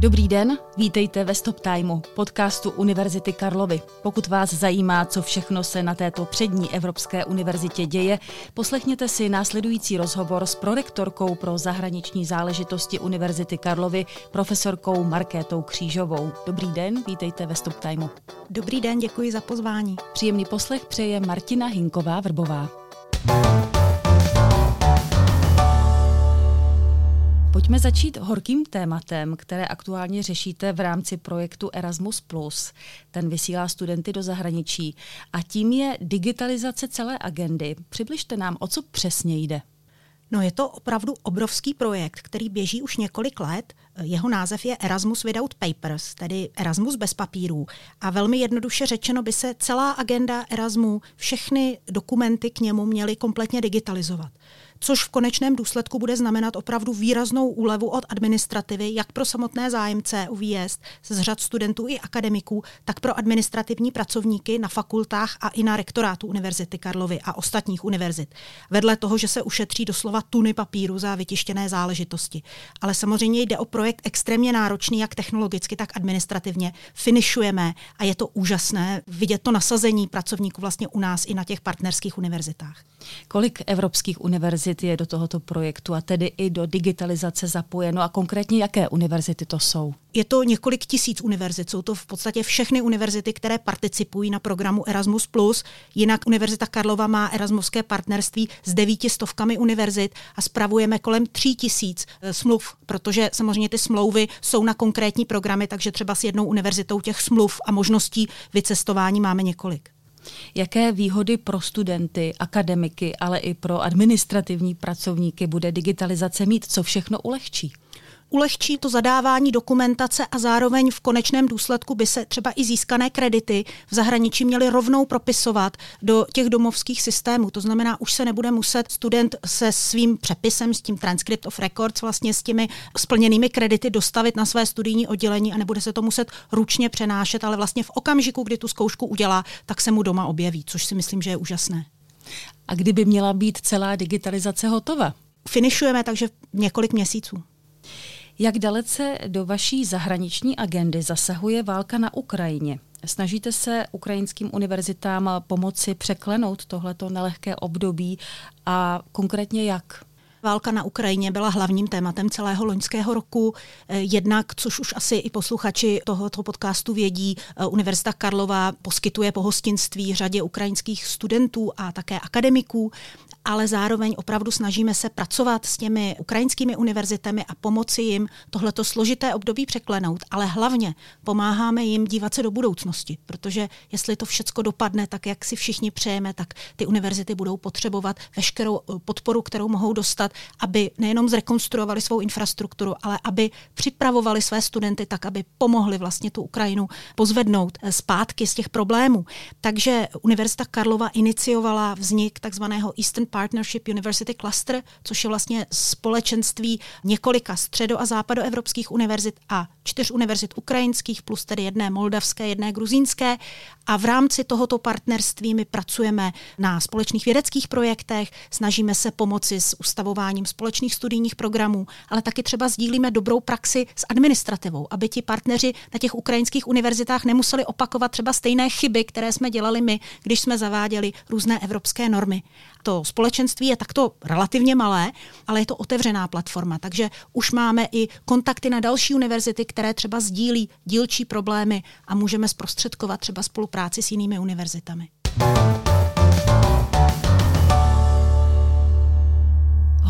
Dobrý den, vítejte ve Stop Timeu, podcastu Univerzity Karlovy. Pokud vás zajímá, co všechno se na této přední Evropské univerzitě děje, poslechněte si následující rozhovor s prorektorkou pro zahraniční záležitosti Univerzity Karlovy, profesorkou Markétou Křížovou. Dobrý den, vítejte ve Stop Timeu. Dobrý den, děkuji za pozvání. Příjemný poslech přeje Martina Hinková-Vrbová. Pojďme začít horkým tématem, které aktuálně řešíte v rámci projektu Erasmus+. Ten vysílá studenty do zahraničí a tím je digitalizace celé agendy. Přibližte nám, o co přesně jde. No je to opravdu obrovský projekt, který běží už několik let. Jeho název je Erasmus Without Papers, tedy Erasmus bez papírů. A velmi jednoduše řečeno by se celá agenda Erasmu, všechny dokumenty k němu měly kompletně digitalizovat což v konečném důsledku bude znamenat opravdu výraznou úlevu od administrativy, jak pro samotné zájemce o výjezd z řad studentů i akademiků, tak pro administrativní pracovníky na fakultách a i na rektorátu Univerzity Karlovy a ostatních univerzit. Vedle toho, že se ušetří doslova tuny papíru za vytištěné záležitosti. Ale samozřejmě jde o projekt extrémně náročný, jak technologicky, tak administrativně. Finišujeme a je to úžasné vidět to nasazení pracovníků vlastně u nás i na těch partnerských univerzitách. Kolik evropských univerzit univerzit je do tohoto projektu a tedy i do digitalizace zapojeno a konkrétně jaké univerzity to jsou? Je to několik tisíc univerzit, jsou to v podstatě všechny univerzity, které participují na programu Erasmus+. Jinak Univerzita Karlova má Erasmovské partnerství s devíti stovkami univerzit a spravujeme kolem tří tisíc eh, smluv, protože samozřejmě ty smlouvy jsou na konkrétní programy, takže třeba s jednou univerzitou těch smluv a možností vycestování máme několik. Jaké výhody pro studenty, akademiky, ale i pro administrativní pracovníky bude digitalizace mít, co všechno ulehčí? Ulehčí to zadávání dokumentace a zároveň v konečném důsledku by se třeba i získané kredity v zahraničí měly rovnou propisovat do těch domovských systémů. To znamená, už se nebude muset student se svým přepisem, s tím transcript of records, vlastně s těmi splněnými kredity dostavit na své studijní oddělení a nebude se to muset ručně přenášet, ale vlastně v okamžiku, kdy tu zkoušku udělá, tak se mu doma objeví, což si myslím, že je úžasné. A kdyby měla být celá digitalizace hotova? Finišujeme takže několik měsíců. Jak dalece do vaší zahraniční agendy zasahuje válka na Ukrajině? Snažíte se ukrajinským univerzitám pomoci překlenout tohleto nelehké období a konkrétně jak? Válka na Ukrajině byla hlavním tématem celého loňského roku. Eh, jednak, což už asi i posluchači tohoto podcastu vědí, eh, Univerzita Karlova poskytuje pohostinství řadě ukrajinských studentů a také akademiků ale zároveň opravdu snažíme se pracovat s těmi ukrajinskými univerzitami a pomoci jim tohleto složité období překlenout, ale hlavně pomáháme jim dívat se do budoucnosti, protože jestli to všechno dopadne tak, jak si všichni přejeme, tak ty univerzity budou potřebovat veškerou eh, podporu, kterou mohou dostat, aby nejenom zrekonstruovali svou infrastrukturu, ale aby připravovali své studenty tak, aby pomohli vlastně tu Ukrajinu pozvednout eh, zpátky z těch problémů. Takže Univerzita Karlova iniciovala vznik takzvaného Eastern Partnership University Cluster, což je vlastně společenství několika středo- a západoevropských univerzit a čtyř univerzit ukrajinských, plus tedy jedné moldavské, jedné gruzínské. A v rámci tohoto partnerství my pracujeme na společných vědeckých projektech, snažíme se pomoci s ustavováním společných studijních programů, ale taky třeba sdílíme dobrou praxi s administrativou, aby ti partneři na těch ukrajinských univerzitách nemuseli opakovat třeba stejné chyby, které jsme dělali my, když jsme zaváděli různé evropské normy. To společenství je takto relativně malé, ale je to otevřená platforma, takže už máme i kontakty na další univerzity, které třeba sdílí dílčí problémy a můžeme zprostředkovat třeba spolupráci s jinými univerzitami.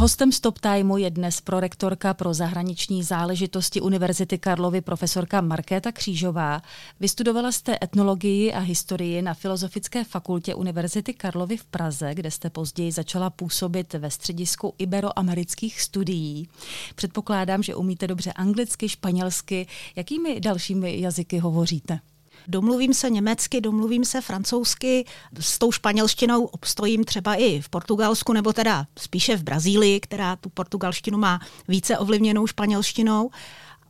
Hostem Stop Timeu je dnes prorektorka pro zahraniční záležitosti Univerzity Karlovy profesorka Markéta Křížová. Vystudovala jste etnologii a historii na Filozofické fakultě Univerzity Karlovy v Praze, kde jste později začala působit ve středisku iberoamerických studií. Předpokládám, že umíte dobře anglicky, španělsky. Jakými dalšími jazyky hovoříte? Domluvím se německy, domluvím se francouzsky, s tou španělštinou obstojím třeba i v Portugalsku, nebo teda spíše v Brazílii, která tu portugalštinu má více ovlivněnou španělštinou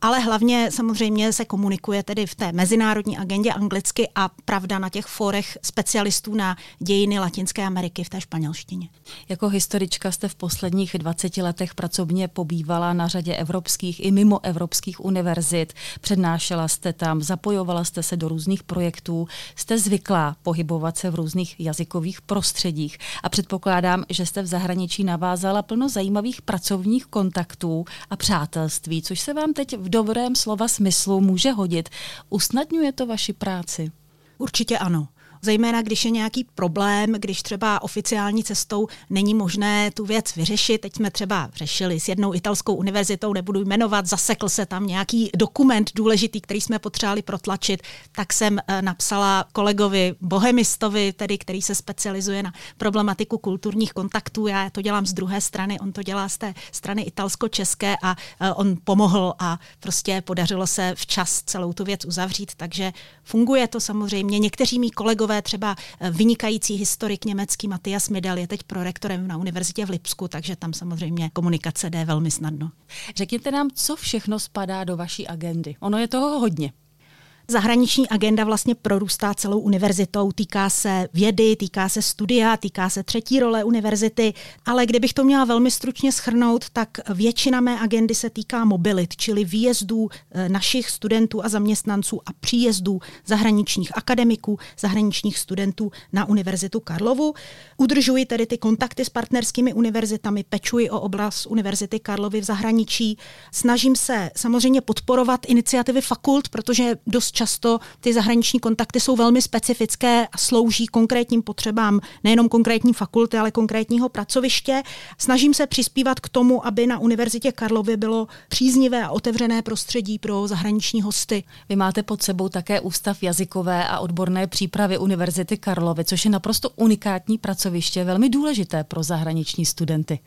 ale hlavně samozřejmě se komunikuje tedy v té mezinárodní agendě anglicky a pravda na těch forech specialistů na dějiny Latinské Ameriky v té španělštině. Jako historička jste v posledních 20 letech pracovně pobývala na řadě evropských i mimo evropských univerzit, přednášela jste tam, zapojovala jste se do různých projektů, jste zvyklá pohybovat se v různých jazykových prostředích. A předpokládám, že jste v zahraničí navázala plno zajímavých pracovních kontaktů a přátelství, což se vám teď v dobrém slova smyslu může hodit. Usnadňuje to vaši práci? Určitě ano zejména když je nějaký problém, když třeba oficiální cestou není možné tu věc vyřešit. Teď jsme třeba řešili s jednou italskou univerzitou, nebudu jmenovat, zasekl se tam nějaký dokument důležitý, který jsme potřebovali protlačit, tak jsem eh, napsala kolegovi Bohemistovi, tedy, který se specializuje na problematiku kulturních kontaktů. Já to dělám z druhé strany, on to dělá z té strany italsko-české a eh, on pomohl a prostě podařilo se včas celou tu věc uzavřít, takže funguje to samozřejmě. Někteří mý kolegové kolegové, třeba eh, vynikající historik německý Matias Midel je teď prorektorem na univerzitě v Lipsku, takže tam samozřejmě komunikace jde velmi snadno. Řekněte nám, co všechno spadá do vaší agendy. Ono je toho hodně. Zahraniční agenda vlastně prorůstá celou univerzitou, týká se vědy, týká se studia, týká se třetí role univerzity, ale kdybych to měla velmi stručně schrnout, tak většina mé agendy se týká mobilit, čili výjezdů eh, našich studentů a zaměstnanců a příjezdů zahraničních akademiků, zahraničních studentů na Univerzitu Karlovu. Udržuji tedy ty kontakty s partnerskými univerzitami, pečuji o oblast Univerzity Karlovy v zahraničí. Snažím se samozřejmě podporovat iniciativy fakult, protože dost často ty zahraniční kontakty jsou velmi specifické a slouží konkrétním potřebám nejenom konkrétní fakulty, ale konkrétního pracoviště. Snažím se přispívat k tomu, aby na Univerzitě Karlovy bylo příznivé a otevřené prostředí pro zahraniční hosty. Vy máte pod sebou také Ústav jazykové a odborné přípravy Univerzity Karlovy, což je naprosto unikátní pracoviště, velmi důležité pro zahraniční studenty.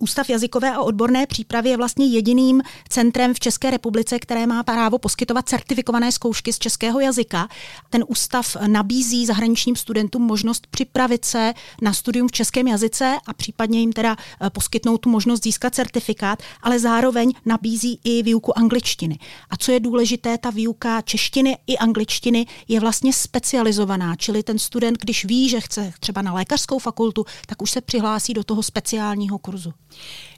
Ústav jazykové a odborné přípravy je vlastně jediným centrem v České republice, které má právo poskytovat certifikované zkoušky z českého jazyka. Ten ústav nabízí zahraničním studentům možnost připravit se na studium v českém jazyce a případně jim teda eh, poskytnout tu možnost získat certifikát, ale zároveň nabízí i výuku angličtiny. A co je důležité, ta výuka češtiny i angličtiny je vlastně specializovaná, čili ten student, když ví, že chce třeba na lékařskou fakultu, tak už se přihlásí do toho speciálního kurzu.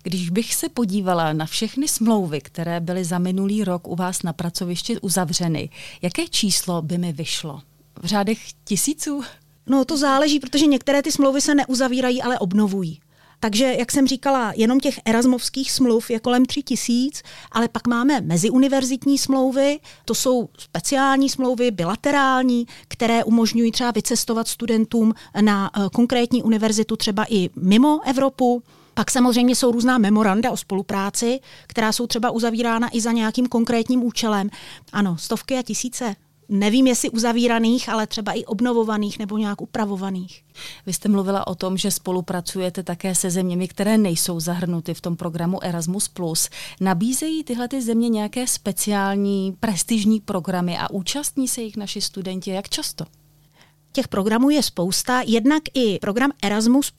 Když bych se podívala na všechny smlouvy, které byly za minulý rok u vás na pracovišti uzavřeny, jaké číslo by mi vyšlo? V řádech tisíců? No to záleží, protože některé ty smlouvy se neuzavírají, ale obnovují. Takže, jak jsem říkala, jenom těch erasmovských smluv je kolem tři tisíc, ale pak máme meziuniverzitní smlouvy, to jsou speciální smlouvy, bilaterální, které umožňují třeba vycestovat studentům na eh, konkrétní univerzitu třeba i mimo Evropu. Pak samozřejmě jsou různá memoranda o spolupráci, která jsou třeba uzavírána i za nějakým konkrétním účelem. Ano, stovky a tisíce nevím, jestli uzavíraných, ale třeba i obnovovaných nebo nějak upravovaných. Vy jste mluvila o tom, že spolupracujete také se zeměmi, které nejsou zahrnuty v tom programu Erasmus+. Nabízejí tyhle ty země nějaké speciální prestižní programy a účastní se jich naši studenti jak často? Těch programů je spousta, jednak i program Erasmus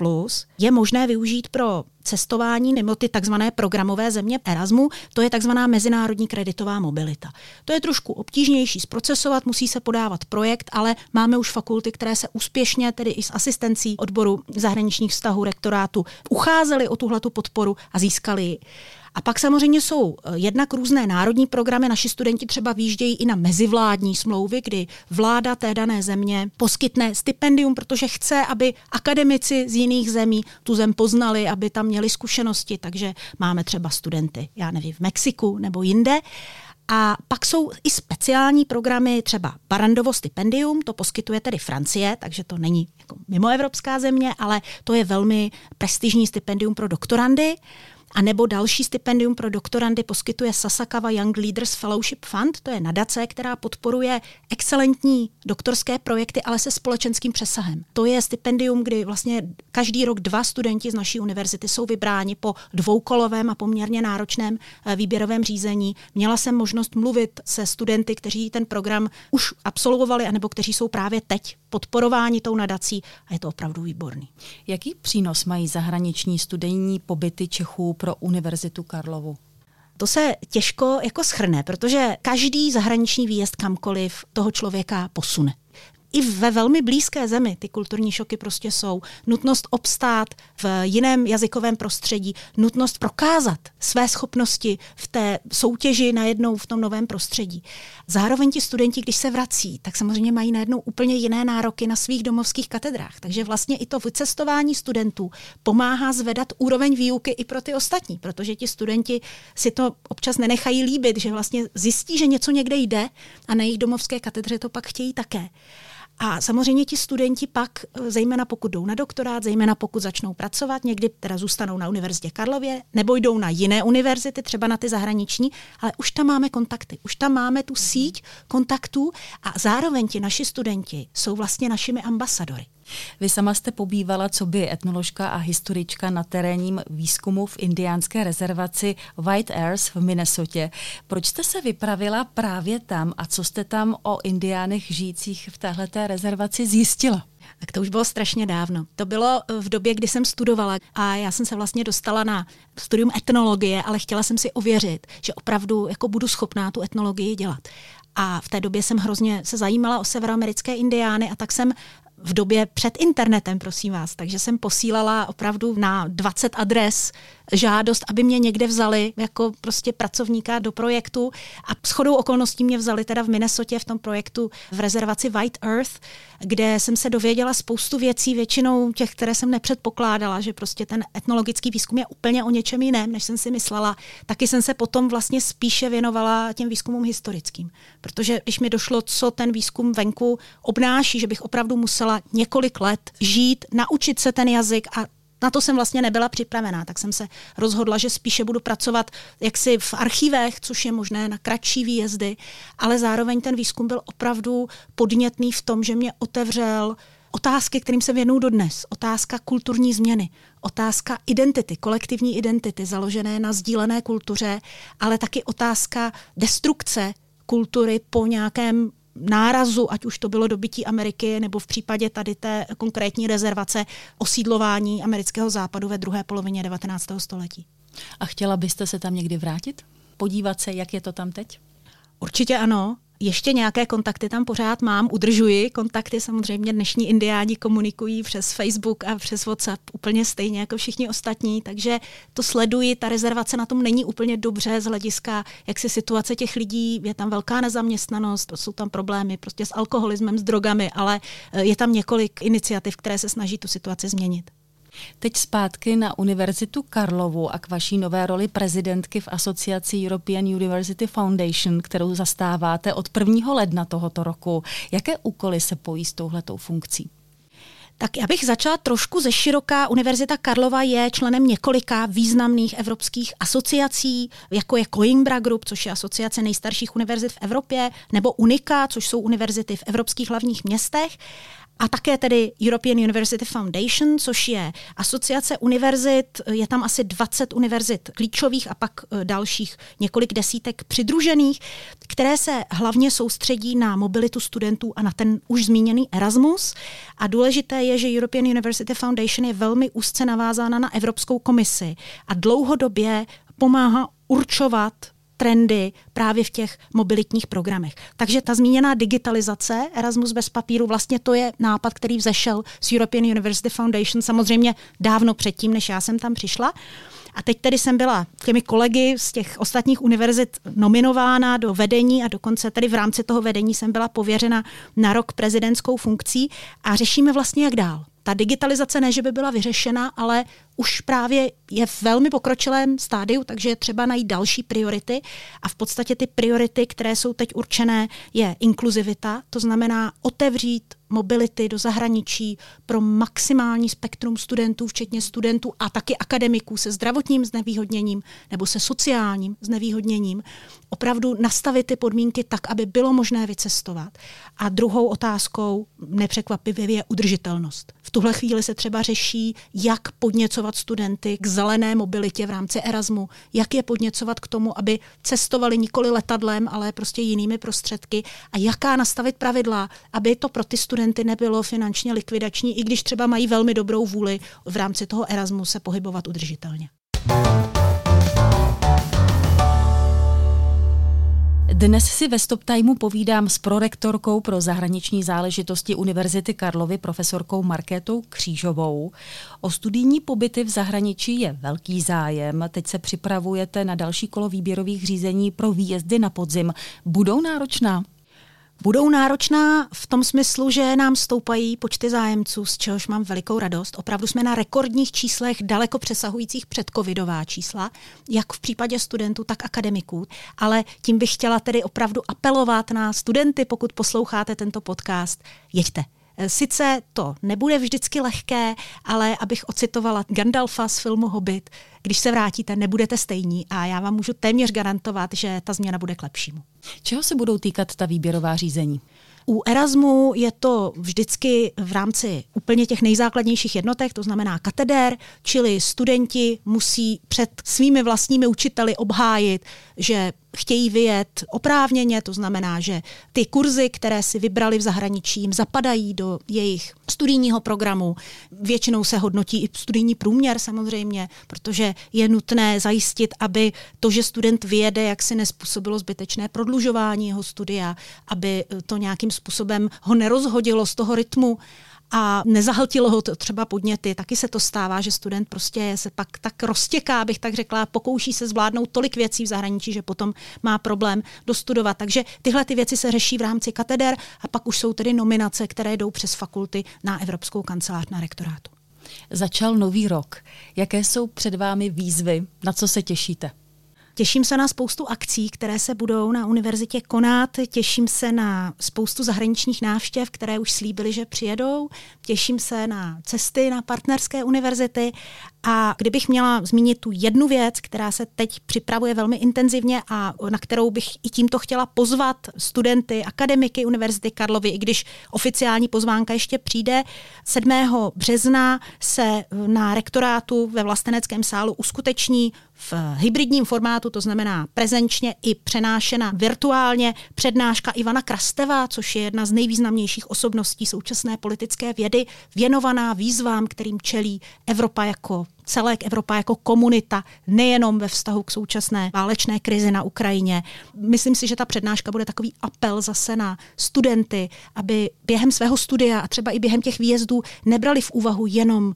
je možné využít pro cestování nebo ty takzvané programové země Erasmu, to je takzvaná mezinárodní kreditová mobilita. To je trošku obtížnější zprocesovat, musí se podávat projekt, ale máme už fakulty, které se úspěšně, tedy i s asistencí odboru zahraničních vztahů rektorátu, ucházely o tuhletu podporu a získali ji. A pak samozřejmě jsou eh, jednak různé národní programy. Naši studenti třeba výjíždějí i na mezivládní smlouvy, kdy vláda té dané země poskytne stipendium, protože chce, aby akademici z jiných zemí tu zem poznali, aby tam měli zkušenosti. Takže máme třeba studenty, já nevím, v Mexiku nebo jinde. A pak jsou i speciální programy, třeba Barandovo stipendium, to poskytuje tedy Francie, takže to není jako mimoevropská země, ale to je velmi prestižní stipendium pro doktorandy. A nebo další stipendium pro doktorandy poskytuje Sasakawa Young Leaders Fellowship Fund, to je nadace, která podporuje excelentní doktorské projekty, ale se společenským přesahem. To je stipendium, kdy vlastně každý rok dva studenti z naší univerzity jsou vybráni po dvoukolovém a poměrně náročném eh, výběrovém řízení. Měla jsem možnost mluvit se studenty, kteří ten program už absolvovali, anebo kteří jsou právě teď podporováni tou nadací a je to opravdu výborný. Jaký přínos mají zahraniční studijní pobyty Čechů pro Univerzitu Karlovu? To se těžko jako schrne, protože každý zahraniční výjezd kamkoliv toho člověka posune i ve velmi blízké zemi ty kulturní šoky prostě jsou. Nutnost obstát v jiném jazykovém prostředí, nutnost prokázat své schopnosti v té soutěži najednou v tom novém prostředí. Zároveň ti studenti, když se vrací, tak samozřejmě mají najednou úplně jiné nároky na svých domovských katedrách. Takže vlastně i to vycestování studentů pomáhá zvedat úroveň výuky i pro ty ostatní, protože ti studenti si to občas nenechají líbit, že vlastně zjistí, že něco někde jde a na jejich domovské katedře to pak chtějí také. A samozřejmě ti studenti pak, eh, zejména pokud jdou na doktorát, zejména pokud začnou pracovat, někdy teda zůstanou na Univerzitě Karlově, nebo jdou na jiné univerzity, třeba na ty zahraniční, ale už tam máme kontakty, už tam máme tu síť kontaktů a zároveň ti naši studenti jsou vlastně našimi ambasadory. Vy sama jste pobývala, co by etnoložka a historička na terénním výzkumu v indiánské rezervaci White Earth v Minnesotě. Proč jste se vypravila právě tam a co jste tam o indiánech žijících v téhleté rezervaci zjistila? Tak to už bylo strašně dávno. To bylo v době, kdy jsem studovala a já jsem se vlastně dostala na studium etnologie, ale chtěla jsem si ověřit, že opravdu jako budu schopná tu etnologii dělat. A v té době jsem hrozně se zajímala o severoamerické indiány a tak jsem v době před internetem, prosím vás. Takže jsem posílala opravdu na 20 adres žádost, aby mě někde vzali jako prostě pracovníka do projektu a shodou okolností mě vzali teda v Minnesotě v tom projektu v rezervaci White Earth, kde jsem se dověděla spoustu věcí, většinou těch, které jsem nepředpokládala, že prostě ten etnologický výzkum je úplně o něčem jiném, než jsem si myslela. Taky jsem se potom vlastně spíše věnovala těm výzkumům historickým, protože když mi došlo, co ten výzkum venku obnáší, že bych opravdu musela několik let žít, naučit se ten jazyk a na to jsem vlastně nebyla připravená, tak jsem se rozhodla, že spíše budu pracovat jaksi v archivech, což je možné na kratší výjezdy, ale zároveň ten výzkum byl opravdu podnětný v tom, že mě otevřel otázky, kterým se věnuju dodnes. Otázka kulturní změny, otázka identity, kolektivní identity, založené na sdílené kultuře, ale taky otázka destrukce kultury po nějakém nárazu, ať už to bylo dobytí Ameriky, nebo v případě tady té konkrétní rezervace osídlování amerického západu ve druhé polovině 19. století. A chtěla byste se tam někdy vrátit? Podívat se, jak je to tam teď? Určitě ano ještě nějaké kontakty tam pořád mám, udržuji kontakty, samozřejmě dnešní indiáni komunikují přes Facebook a přes WhatsApp úplně stejně jako všichni ostatní, takže to sleduji, ta rezervace na tom není úplně dobře z hlediska, jak si situace těch lidí, je tam velká nezaměstnanost, jsou tam problémy prostě s alkoholismem, s drogami, ale eh, je tam několik iniciativ, které se snaží tu situaci změnit. Teď zpátky na Univerzitu Karlovu a k vaší nové roli prezidentky v asociaci European University Foundation, kterou zastáváte od 1. ledna tohoto roku. Jaké úkoly se pojí s touhletou funkcí? Tak já bych začala trošku ze široká. Univerzita Karlova je členem několika významných evropských asociací, jako je Coimbra Group, což je asociace nejstarších univerzit v Evropě, nebo UNICA, což jsou univerzity v evropských hlavních městech a také tedy European University Foundation, což je asociace univerzit, je tam asi 20 univerzit klíčových a pak e, dalších několik desítek přidružených, které se hlavně soustředí na mobilitu studentů a na ten už zmíněný Erasmus. A důležité je, že European University Foundation je velmi úzce navázána na Evropskou komisi a dlouhodobě pomáhá určovat trendy právě v těch mobilitních programech. Takže ta zmíněná digitalizace Erasmus bez papíru, vlastně to je nápad, který vzešel z European University Foundation samozřejmě dávno předtím, než já jsem tam přišla. A teď tedy jsem byla těmi kolegy z těch ostatních univerzit nominována do vedení a dokonce tedy v rámci toho vedení jsem byla pověřena na rok prezidentskou funkcí a řešíme vlastně jak dál. Ta digitalizace ne, že by byla vyřešena, ale už právě je v velmi pokročilém stádiu, takže je třeba najít další priority. A v podstatě ty priority, které jsou teď určené, je inkluzivita, to znamená otevřít mobility do zahraničí pro maximální spektrum studentů, včetně studentů a taky akademiků se zdravotním znevýhodněním nebo se sociálním znevýhodněním. Opravdu nastavit ty podmínky tak, aby bylo možné vycestovat. A druhou otázkou nepřekvapivě je udržitelnost. V tuhle chvíli se třeba řeší, jak podněcovat studenty k zelené mobilitě v rámci Erasmu, jak je podněcovat k tomu, aby cestovali nikoli letadlem, ale prostě jinými prostředky a jaká nastavit pravidla, aby to pro ty studenty nebylo finančně likvidační, i když třeba mají velmi dobrou vůli v rámci toho Erasmu se pohybovat udržitelně. Dnes si ve Stop Timeu povídám s prorektorkou pro zahraniční záležitosti Univerzity Karlovy, profesorkou Markétou Křížovou. O studijní pobyty v zahraničí je velký zájem. Teď se připravujete na další kolo výběrových řízení pro výjezdy na podzim. Budou náročná? Budou náročná v tom smyslu, že nám stoupají počty zájemců, z čehož mám velikou radost. Opravdu jsme na rekordních číslech daleko přesahujících předcovidová čísla, jak v případě studentů, tak akademiků. Ale tím bych chtěla tedy opravdu apelovat na studenty, pokud posloucháte tento podcast, jeďte. Sice to nebude vždycky lehké, ale abych ocitovala Gandalfa z filmu Hobbit, když se vrátíte, nebudete stejní a já vám můžu téměř garantovat, že ta změna bude k lepšímu. Čeho se budou týkat ta výběrová řízení? U Erasmu je to vždycky v rámci úplně těch nejzákladnějších jednotek, to znamená katedér, čili studenti musí před svými vlastními učiteli obhájit, že chtějí vyjet oprávněně, to znamená, že ty kurzy, které si vybrali v zahraničí, jim zapadají do jejich studijního programu. Většinou se hodnotí i studijní průměr samozřejmě, protože je nutné zajistit, aby to, že student vyjede, jak si nespůsobilo zbytečné prodlužování jeho studia, aby to nějakým způsobem ho nerozhodilo z toho rytmu a nezahltilo ho to třeba podněty. Taky se to stává, že student prostě se pak tak roztěká, bych tak řekla, pokouší se zvládnout tolik věcí v zahraničí, že potom má problém dostudovat. Takže tyhle ty věci se řeší v rámci kateder a pak už jsou tedy nominace, které jdou přes fakulty na Evropskou kancelář na rektorátu. Začal nový rok. Jaké jsou před vámi výzvy? Na co se těšíte? Těším se na spoustu akcí, které se budou na univerzitě konat. Těším se na spoustu zahraničních návštěv, které už slíbili, že přijedou. Těším se na cesty na partnerské univerzity. A kdybych měla zmínit tu jednu věc, která se teď připravuje velmi intenzivně a na kterou bych i tímto chtěla pozvat studenty, akademiky Univerzity Karlovy, i když oficiální pozvánka ještě přijde, 7. března se na rektorátu ve vlasteneckém sálu uskuteční v hybridním formátu, to znamená prezenčně i přenášena virtuálně přednáška Ivana Krasteva, což je jedna z nejvýznamnějších osobností současné politické vědy, věnovaná výzvám, kterým čelí Evropa jako celek Evropa jako komunita, nejenom ve vztahu k současné válečné krizi na Ukrajině. Myslím si, že ta přednáška bude takový apel zase na studenty, aby během svého studia a třeba i během těch výjezdů nebrali v úvahu jenom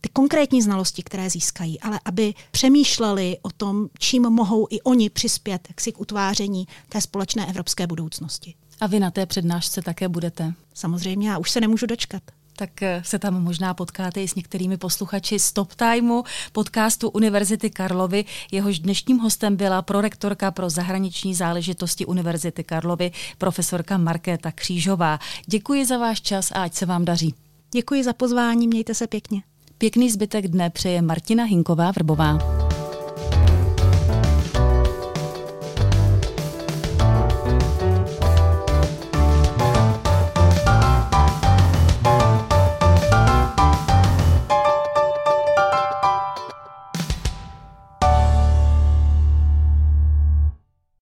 ty konkrétní znalosti, které získají, ale aby přemýšleli o tom, čím mohou i oni přispět si k utváření té společné evropské budoucnosti. A vy na té přednášce také budete? Samozřejmě, já už se nemůžu dočkat tak eh, se tam možná potkáte i s některými posluchači Stop Timeu, podcastu Univerzity Karlovy. Jehož dnešním hostem byla prorektorka pro zahraniční záležitosti Univerzity Karlovy, profesorka Markéta Křížová. Děkuji za váš čas a ať se vám daří. Děkuji za pozvání, mějte se pěkně. Pěkný zbytek dne přeje Martina Hinková-Vrbová.